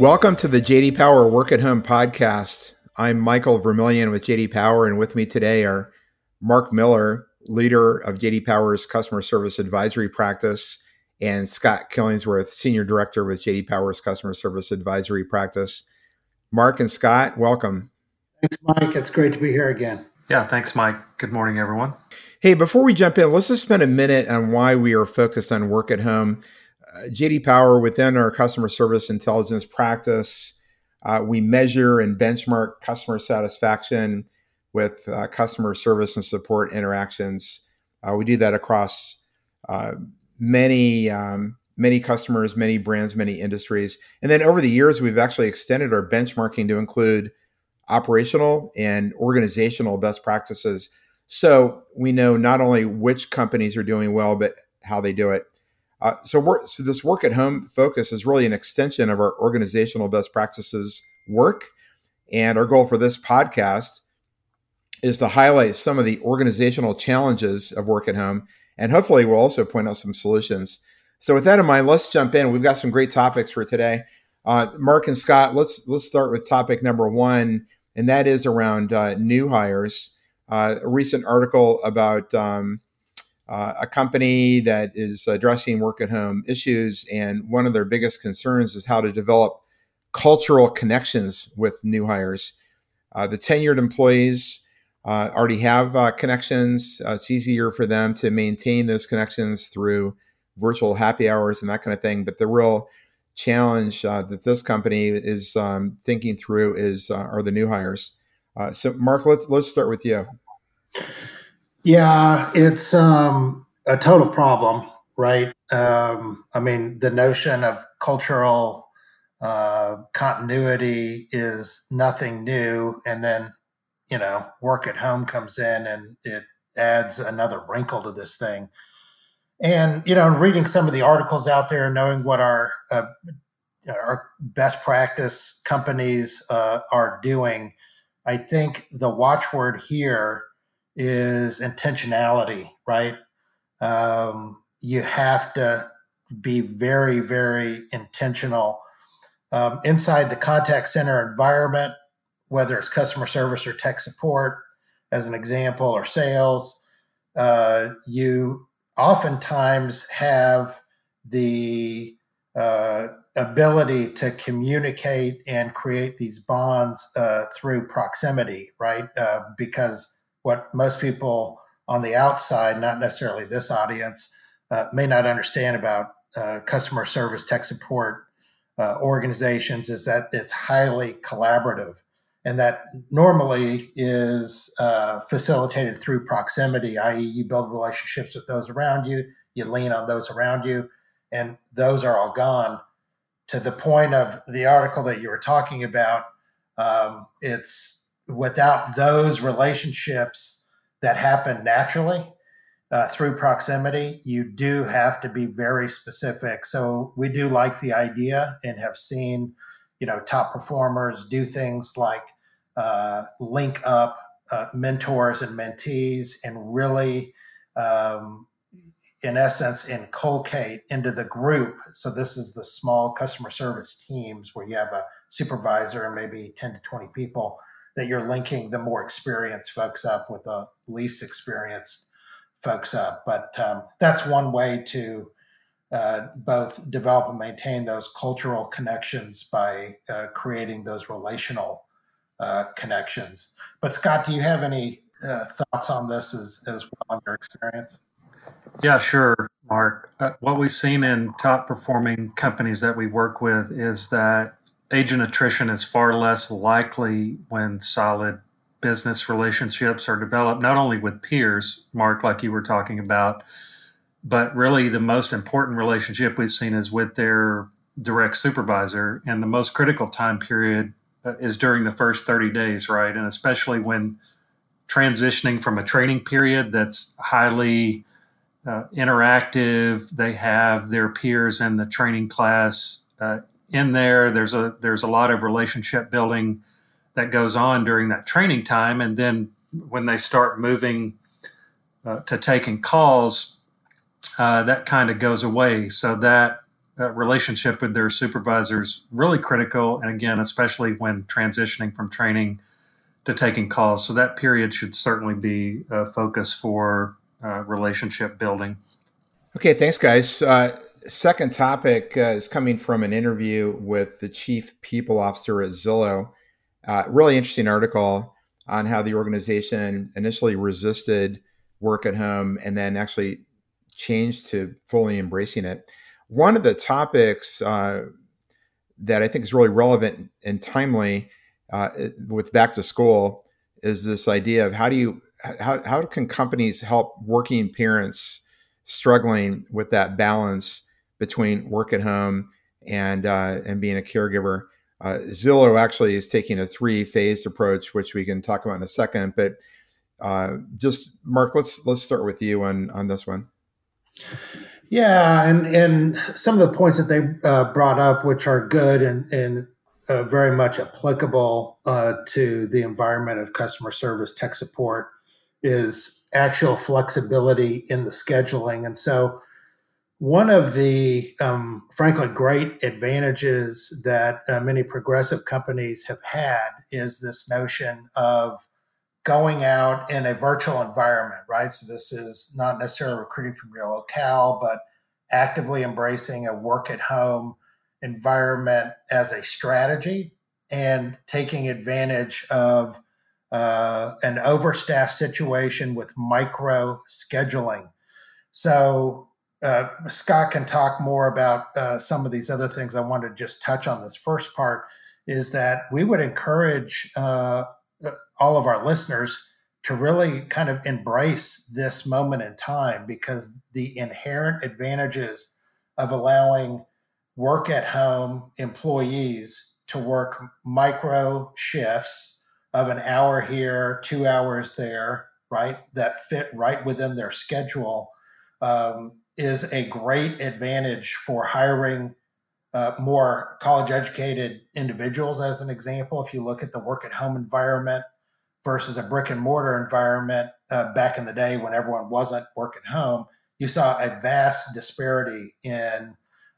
Welcome to the JD Power Work at Home podcast. I'm Michael Vermillion with JD Power, and with me today are Mark Miller, leader of JD Power's customer service advisory practice, and Scott Killingsworth, senior director with JD Power's customer service advisory practice. Mark and Scott, welcome. Thanks, Mike. It's great to be here again. Yeah, thanks, Mike. Good morning, everyone. Hey, before we jump in, let's just spend a minute on why we are focused on work at home. JD Power, within our customer service intelligence practice, uh, we measure and benchmark customer satisfaction with uh, customer service and support interactions. Uh, we do that across uh, many um, many customers, many brands, many industries, and then over the years, we've actually extended our benchmarking to include operational and organizational best practices so we know not only which companies are doing well, but how they do it. Uh, so, so this work at home focus is really an extension of our organizational best practices work. And our goal for this podcast is to highlight some of the organizational challenges of work at home. And hopefully, we'll also point out some solutions. So, with that in mind, let's jump in. We've got some great topics for today. Uh, Mark and Scott, let's let's start with topic number one, and that is around uh, new hires uh, a recent article about um, uh, a company that is addressing work at home issues, and one of their biggest concerns is how to develop cultural connections with new hires. Uh, the tenured employees uh, already have uh, connections. Uh, it's easier for them to maintain those connections through virtual happy hours and that kind of thing. But the real challenge that this company is um, thinking through is are the new hires. Uh, so, Mark, let's let's start with you. Yeah, it's um, a total problem, right? Um, I mean, the notion of cultural uh, continuity is nothing new, and then you know, work at home comes in and it adds another wrinkle to this thing. And you know, reading some of the articles out there, knowing what our uh, our best practice companies uh, are doing, I think the watchword here is intentionality, right? Um, you have to be very, very intentional um, inside the contact center environment, whether it's customer service or tech support, as an example, or sales. Uh, you oftentimes have the uh, ability to communicate and create these bonds uh, through proximity, right? Uh, because what most people on the outside, not necessarily this audience, uh, may not understand about uh, customer service tech support uh, organizations is that it's highly collaborative and that normally is facilitated through proximity, i.e., you build relationships with those around you, you lean on those around you, and those are all gone to the point of the article that you were talking about, um, it's without those relationships that happen naturally uh, through proximity, you do have to be very specific. So we do like the idea and have seen, you know, top performers do things like uh, link up uh, mentors and mentees and really um, in essence, inculcate into the group. So this is the small customer service teams where you have a supervisor and maybe 10 to 20 people that you're linking the more experienced folks up with the least experienced folks up. But um, that's one way to uh, both develop and maintain those cultural connections by uh, creating those relational uh, connections. But Scott, do you have any uh, thoughts on this as, as well in your experience? Yeah, sure, Mark. Uh, what we've seen in top performing companies that we work with is that agent attrition is far less likely when solid business relationships are developed, not only with peers, Mark, like you were talking about, but really the most important relationship we've seen is with their direct supervisor. And the most critical time period uh, is during the first 30 days, right? And especially when transitioning from a training period that's highly uh, interactive. They have their peers in the training class uh, in there. There's a there's a lot of relationship building that goes on during that training time, and then when they start moving uh, to taking calls, uh, that kind of goes away. So that relationship with their supervisors really critical. And again, especially when transitioning from training to taking calls. So that period should certainly be a focus for uh, relationship building. Okay, thanks, guys. Uh, second topic uh, is coming from an interview with the chief people officer at Zillow. Uh, really interesting article on how the organization initially resisted work at home and then actually changed to fully embracing it. One of the topics uh, that I think is really relevant and timely uh, with back to school is this idea of how do you how, how can companies help working parents struggling with that balance between work at home and uh, and being a caregiver. Uh, Zillow actually is taking a three phased approach, which we can talk about in a second. But uh, just Mark, let's let's start with you on on this one. Yeah, and and some of the points that they uh, brought up, which are good and and uh, very much applicable uh, to the environment of customer service tech support, is actual flexibility in the scheduling. And so, one of the um, frankly great advantages that uh, many progressive companies have had is this notion of going out in a virtual environment, right? So, this is not necessarily recruiting from your locale, but actively embracing a work at home environment as a strategy and taking advantage of uh, an overstaffed situation with micro scheduling. So, uh, Scott can talk more about uh, some of these other things. I want to just touch on this first part is that we would encourage uh, all of our listeners to really kind of embrace this moment in time because the inherent advantages of allowing work at home employees to work micro shifts of an hour here, two hours there, right? That fit right within their schedule um, is a great advantage for hiring uh, more college educated individuals, as an example. If you look at the work at home environment versus a brick and mortar environment uh, back in the day when everyone wasn't work at home, you saw a vast disparity in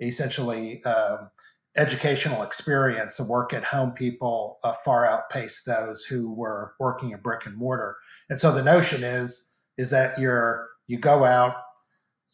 essentially um, educational experience The work at home people uh, far outpaced those who were working in brick and mortar. And so the notion is is that you're you go out,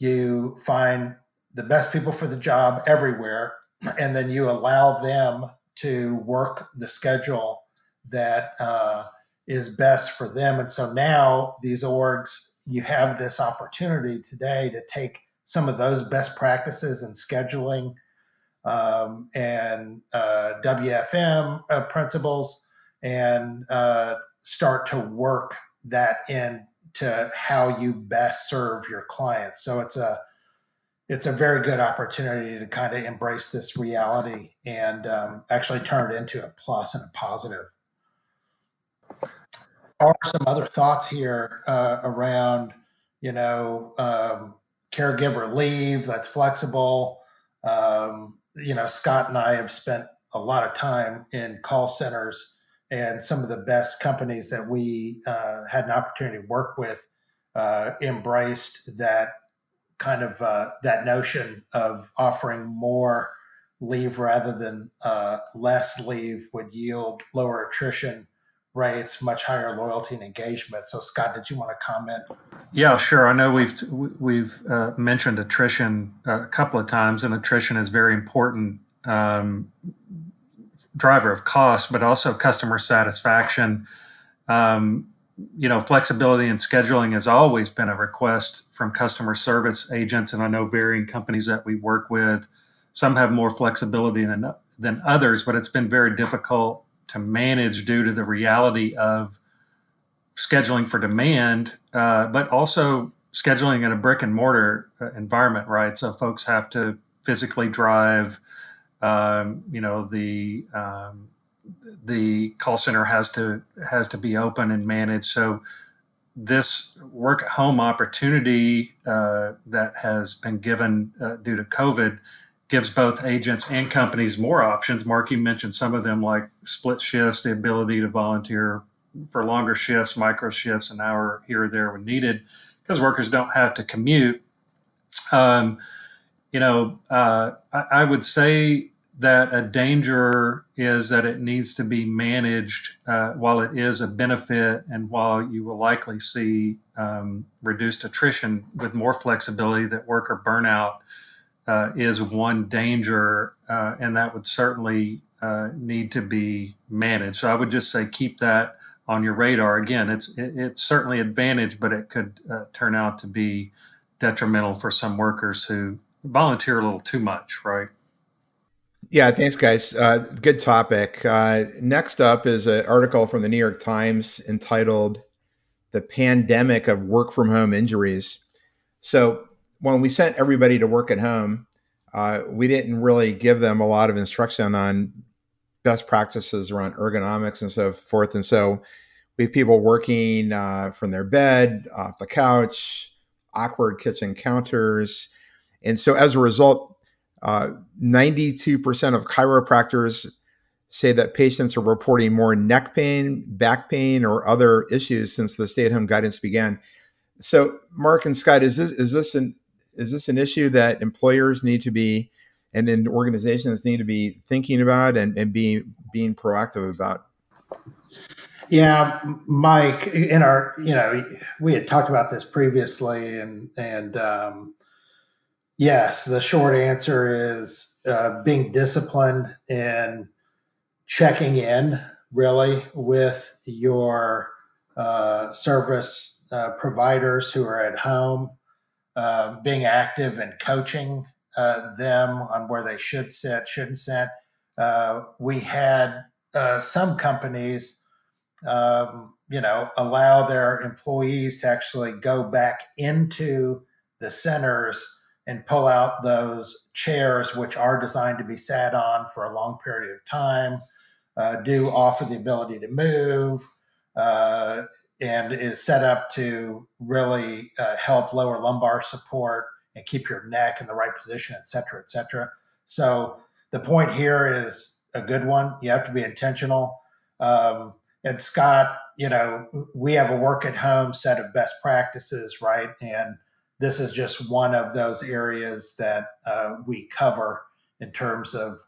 you find the best people for the job everywhere, and then you allow them to work the schedule that uh, is best for them. And so now these orgs, you have this opportunity today to take some of those best practices in scheduling um, and uh, WFM uh, principles and uh, start to work that into how you best serve your clients. So it's a it's a very good opportunity to kind of embrace this reality and um, actually turn it into a plus and a positive. Are some other thoughts here uh, around, you know, um, caregiver leave that's flexible, um, you know, Scott and I have spent a lot of time in call centers, and some of the best companies that we uh, had an opportunity to work with uh, embraced that kind of uh, that notion of offering more leave rather than uh, less leave would yield lower attrition rates, much higher loyalty and engagement. So, Scott, did you want to comment? Yeah, sure. I know we've we've uh, mentioned attrition a couple of times, and attrition is very important um, driver of cost, but also customer satisfaction. Um, you know, flexibility and scheduling has always been a request from customer service agents, and I know varying companies that we work with. Some have more flexibility than than others, but it's been very difficult to manage due to the reality of scheduling for demand, uh, but also scheduling in a brick and mortar uh, environment, right? So folks have to physically drive. Um, you know the um, the call center has to has to be open and managed. So this work at home opportunity uh, that has been given uh, due to COVID gives both agents and companies more options. Mark, you mentioned some of them like split shifts, the ability to volunteer for longer shifts, micro shifts, an hour here or there when needed, because workers don't have to commute. Um, you know, uh, I, I, would say that a danger is that it needs to be managed uh, while it is a benefit and while you will likely see um, reduced attrition with more flexibility that worker burnout uh, is one danger, uh, and that would certainly uh, need to be managed. So I would just say keep that on your radar. Again, it's it, it's certainly advantage, but it could uh, turn out to be detrimental for some workers who volunteer a little too much, right? Yeah, thanks, guys. Uh, good topic. Uh, next up is an article from the New York Times entitled "The Pandemic of Work from Home Injuries." So, when we sent everybody to work at home, uh, we didn't really give them a lot of instruction on best practices around ergonomics and so forth. And so, we have people working uh, from their bed, off the couch, awkward kitchen counters and so as a result, uh, 92% of chiropractors say that patients are reporting more neck pain, back pain, or other issues since the stay-at-home guidance began. So, Mark and Scott, is this is this an is this an issue that employers need to be and then organizations need to be thinking about and, and being being proactive about? Yeah, Mike, in our you know we had talked about this previously, and and um, Yes, the short answer is uh, being disciplined and checking in really with your uh, service uh, providers who are at home, uh, being active and coaching uh, them on where they should sit, shouldn't sit. Uh, we had some companies, um, you know, allow their employees to actually go back into the centers and pull out those chairs, which are designed to be sat on for a long period of time, uh, do offer the ability to move, uh, and is set up to really uh, help lower lumbar support and keep your neck in the right position, et cetera, et cetera. So the point here is a good one. You have to be intentional. Um, and Scott, you know, we have a work at home set of best practices, right? And this is just one of those areas that uh, we cover in terms of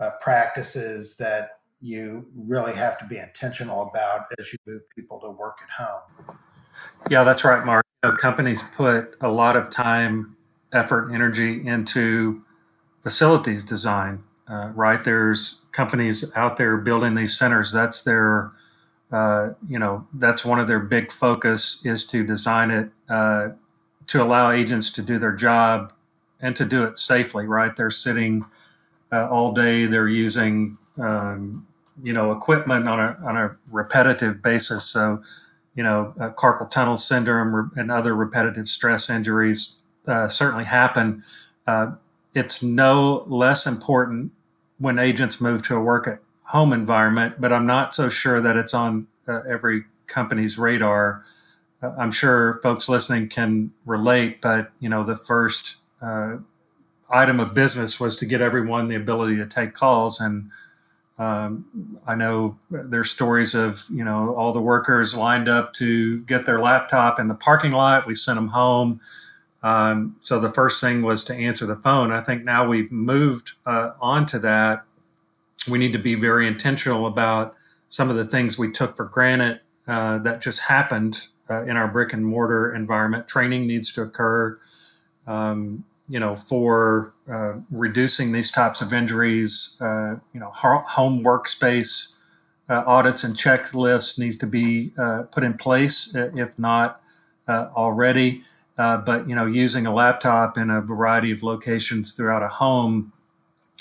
uh, practices that you really have to be intentional about as you move people to work at home. Yeah, that's right, Mark. You know, companies put a lot of time, effort, energy into facilities design. Uh, right, there's companies out there building these centers. That's their, uh, you know, that's one of their big focus is to design it uh, to allow agents to do their job and to do it safely, right? They're sitting uh, all day, they're using, um, you know, equipment on a, on a repetitive basis. So, you know, uh, carpal tunnel syndrome and other repetitive stress injuries uh, certainly happen. Uh, it's no less important when agents move to a work at home environment, but I'm not so sure that it's on uh, every company's radar I'm sure folks listening can relate, but you know, the first uh, item of business was to get everyone the ability to take calls, and um, I know there's stories of you know all the workers lined up to get their laptop in the parking lot. We sent them home. Um, so the first thing was to answer the phone. I think now we've moved uh, on to that. We need to be very intentional about some of the things we took for granted uh, that just happened uh, in our brick and mortar environment. Training needs to occur, um, you know, for uh, reducing these types of injuries. Uh, you know, home workspace uh, audits and checklists needs to be uh, put in place, if not uh, already. but you know, using a laptop in a variety of locations throughout a home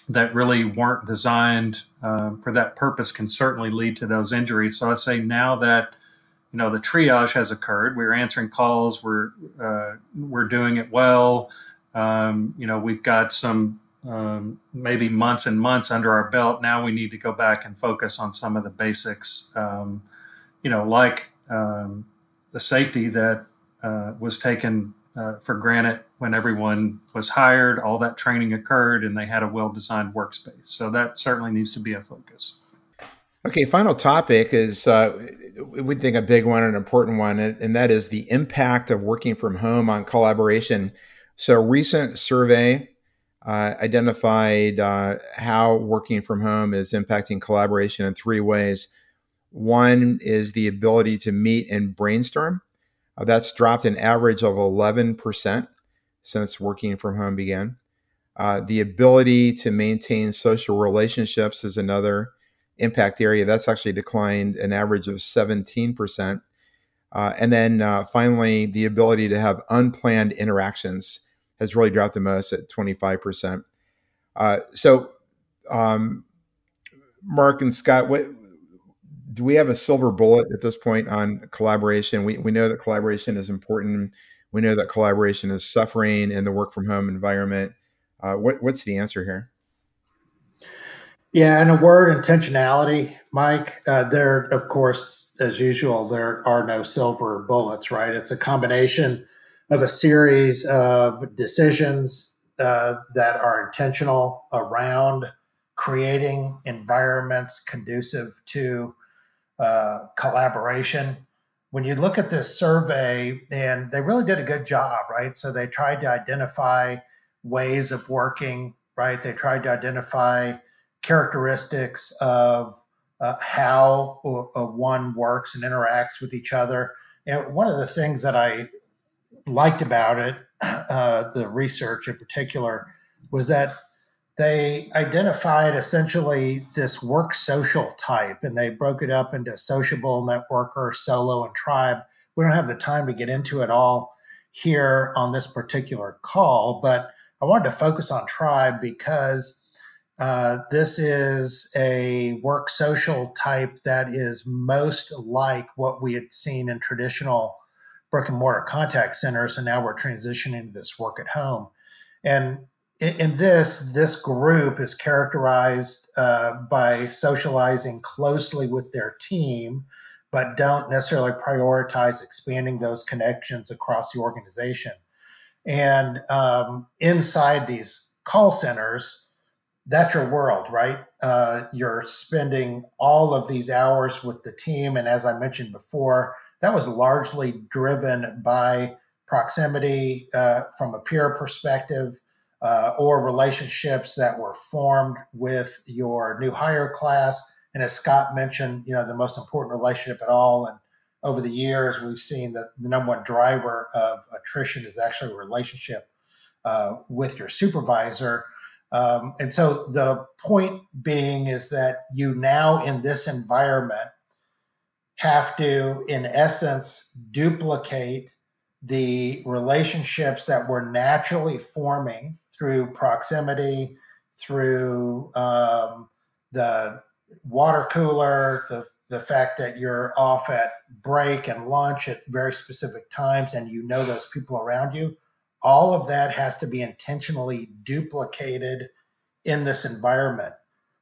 that really weren't designed for that purpose can certainly lead to those injuries. So I say now that you know the triage has occurred. We're answering calls. We're uh, we're doing it well. Um, you know we've got some um, maybe months and months under our belt. Now we need to go back and focus on some of the basics. Um, you know, like um, the safety that uh, was taken uh, for granted when everyone was hired. All that training occurred, and they had a well-designed workspace. So that certainly needs to be a focus. Okay, final topic is uh, we think a big one, an important one, and that is the impact of working from home on collaboration. So, a recent survey uh, identified uh, how working from home is impacting collaboration in three ways. One is the ability to meet and brainstorm. Uh, that's dropped an average of 11% since working from home began. Uh, the ability to maintain social relationships is another impact area. That's actually declined an average of 17%. Uh, and then uh, finally, the ability to have unplanned interactions has really dropped the most at 25%. Uh, so, um, Mark and Scott, what, do we have a silver bullet at this point on collaboration? We, we know that collaboration is important. We know that collaboration is suffering in the work from home environment. Uh, what, what's the answer here? Yeah, and a word intentionality, Mike. Uh, there, of course, as usual, there are no silver bullets, right? It's a combination of a series of decisions uh, that are intentional around creating environments conducive to uh, collaboration. When you look at this survey, and they really did a good job, right? So they tried to identify ways of working, right? They tried to identify characteristics of uh, how uh, one works and interacts with each other. And one of the things that I liked about it, uh, the research in particular, was that they identified essentially this work social type and they broke it up into sociable, networker, solo, and tribe. We don't have the time to get into it all here on this particular call, but I wanted to focus on tribe because uh, this is a work social type that is most like what we had seen in traditional brick and mortar contact centers, and now we're transitioning to this work at home. And in, in this, this group is characterized uh, by socializing closely with their team, but don't necessarily prioritize expanding those connections across the organization. And um, inside these call centers, that's your world, right? Uh, you're spending all of these hours with the team. And as I mentioned before, that was largely driven by proximity uh, from a peer perspective uh, or relationships that were formed with your new hire class. And as Scott mentioned, you know, the most important relationship at all. And over the years, we've seen that the number one driver of attrition is actually a relationship uh, with your supervisor. Um, and so the point being is that you now in this environment have to, in essence, duplicate the relationships that were naturally forming through proximity, through um, the water cooler, the the fact that you're off at break and lunch at very specific times and you know those people around you all of that has to be intentionally duplicated in this environment.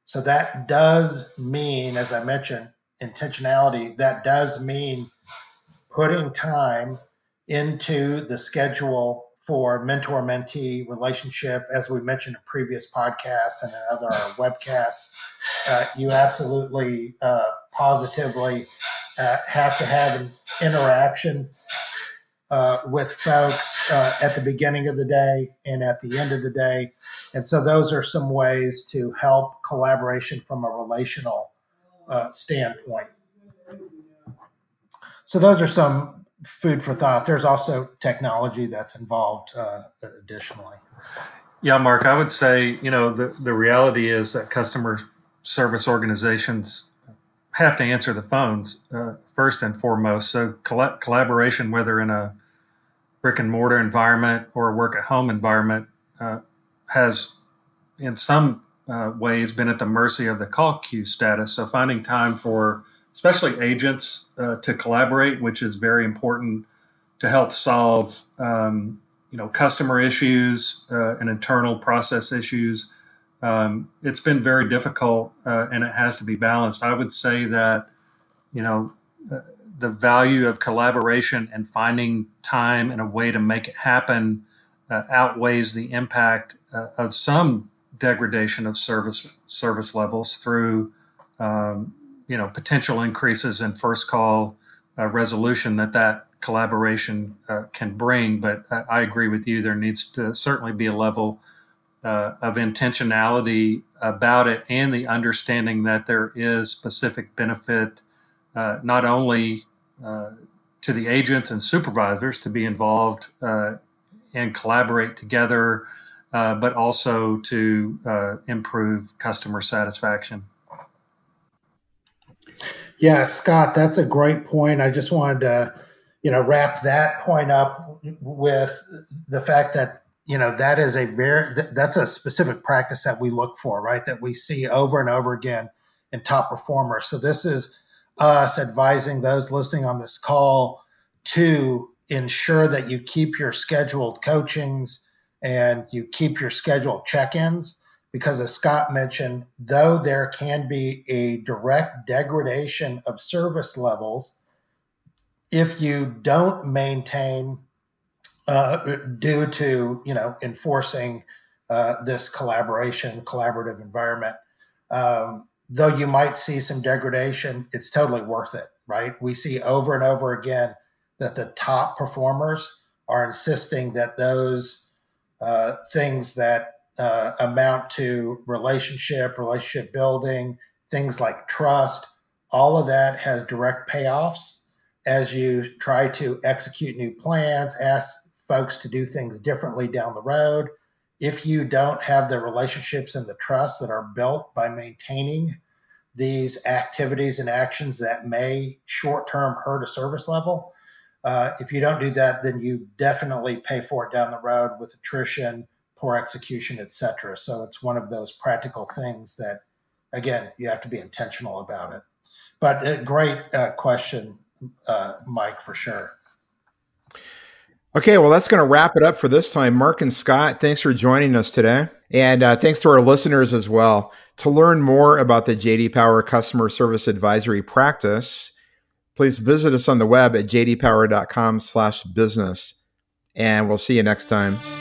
So that does mean, as I mentioned, intentionality. That does mean putting time into the schedule for mentor mentee relationship, as we mentioned in previous podcasts and in other webcasts. Uh, you absolutely uh, positively uh, have to have an interaction uh, with folks uh, at the beginning of the day and at the end of the day. And so those are some ways to help collaboration from a relational uh, standpoint. So those are some food for thought. There's also technology that's involved uh, additionally. Yeah, Mark, I would say, you know, the, the reality is that customer service organizations have to answer the phones uh, first and foremost. So coll- collaboration, whether in a brick and mortar environment or a work at home environment, uh, has in some uh, ways been at the mercy of the call queue status. So finding time for especially agents uh, to collaborate, which is very important to help solve um, you know customer issues uh, and internal process issues um, it's been very difficult uh, and it has to be balanced. I would say that, you know, uh, the value of collaboration and finding time and a way to make it happen uh, outweighs the impact uh, of some degradation of service service levels through, um, you know, potential increases in first call uh, resolution that that collaboration uh, can bring. But I agree with you. There needs to certainly be a level uh, of intentionality about it and the understanding that there is specific benefit uh, not only uh, to the agents and supervisors to be involved uh, and collaborate together, uh, but also to uh, improve customer satisfaction. Yeah, Scott, that's a great point. I just wanted to, you know, wrap that point up with the fact that you know that is a very that's a specific practice that we look for right? That we see over and over again in top performers. So this is us advising those listening on this call to ensure that you keep your scheduled coachings and you keep your scheduled check-ins because as scott mentioned though there can be a direct degradation of service levels if you don't maintain uh, due to you know enforcing uh, this collaboration, collaborative environment. Um, though you might see some degradation, it's totally worth it, right? We see over and over again that the top performers are insisting that those uh, things that uh, amount to relationship, relationship building, things like trust, all of that has direct payoffs as you try to execute new plans, ask folks to do things differently down the road. If you don't have the relationships and the trust that are built by maintaining these activities and actions that may short term hurt a service level, uh, if you don't do that, then you definitely pay for it down the road with attrition, poor execution, etc. So it's one of those practical things that, again, you have to be intentional about it. But a great uh, question, uh, Mike, for sure. Okay, well, that's going to wrap it up for this time. Mark and Scott, thanks for joining us today. And uh, thanks to our listeners as well. To learn more about the JD Power Customer Service Advisory practice, please visit us on the web at jdpower.com slash business. And we'll see you next time.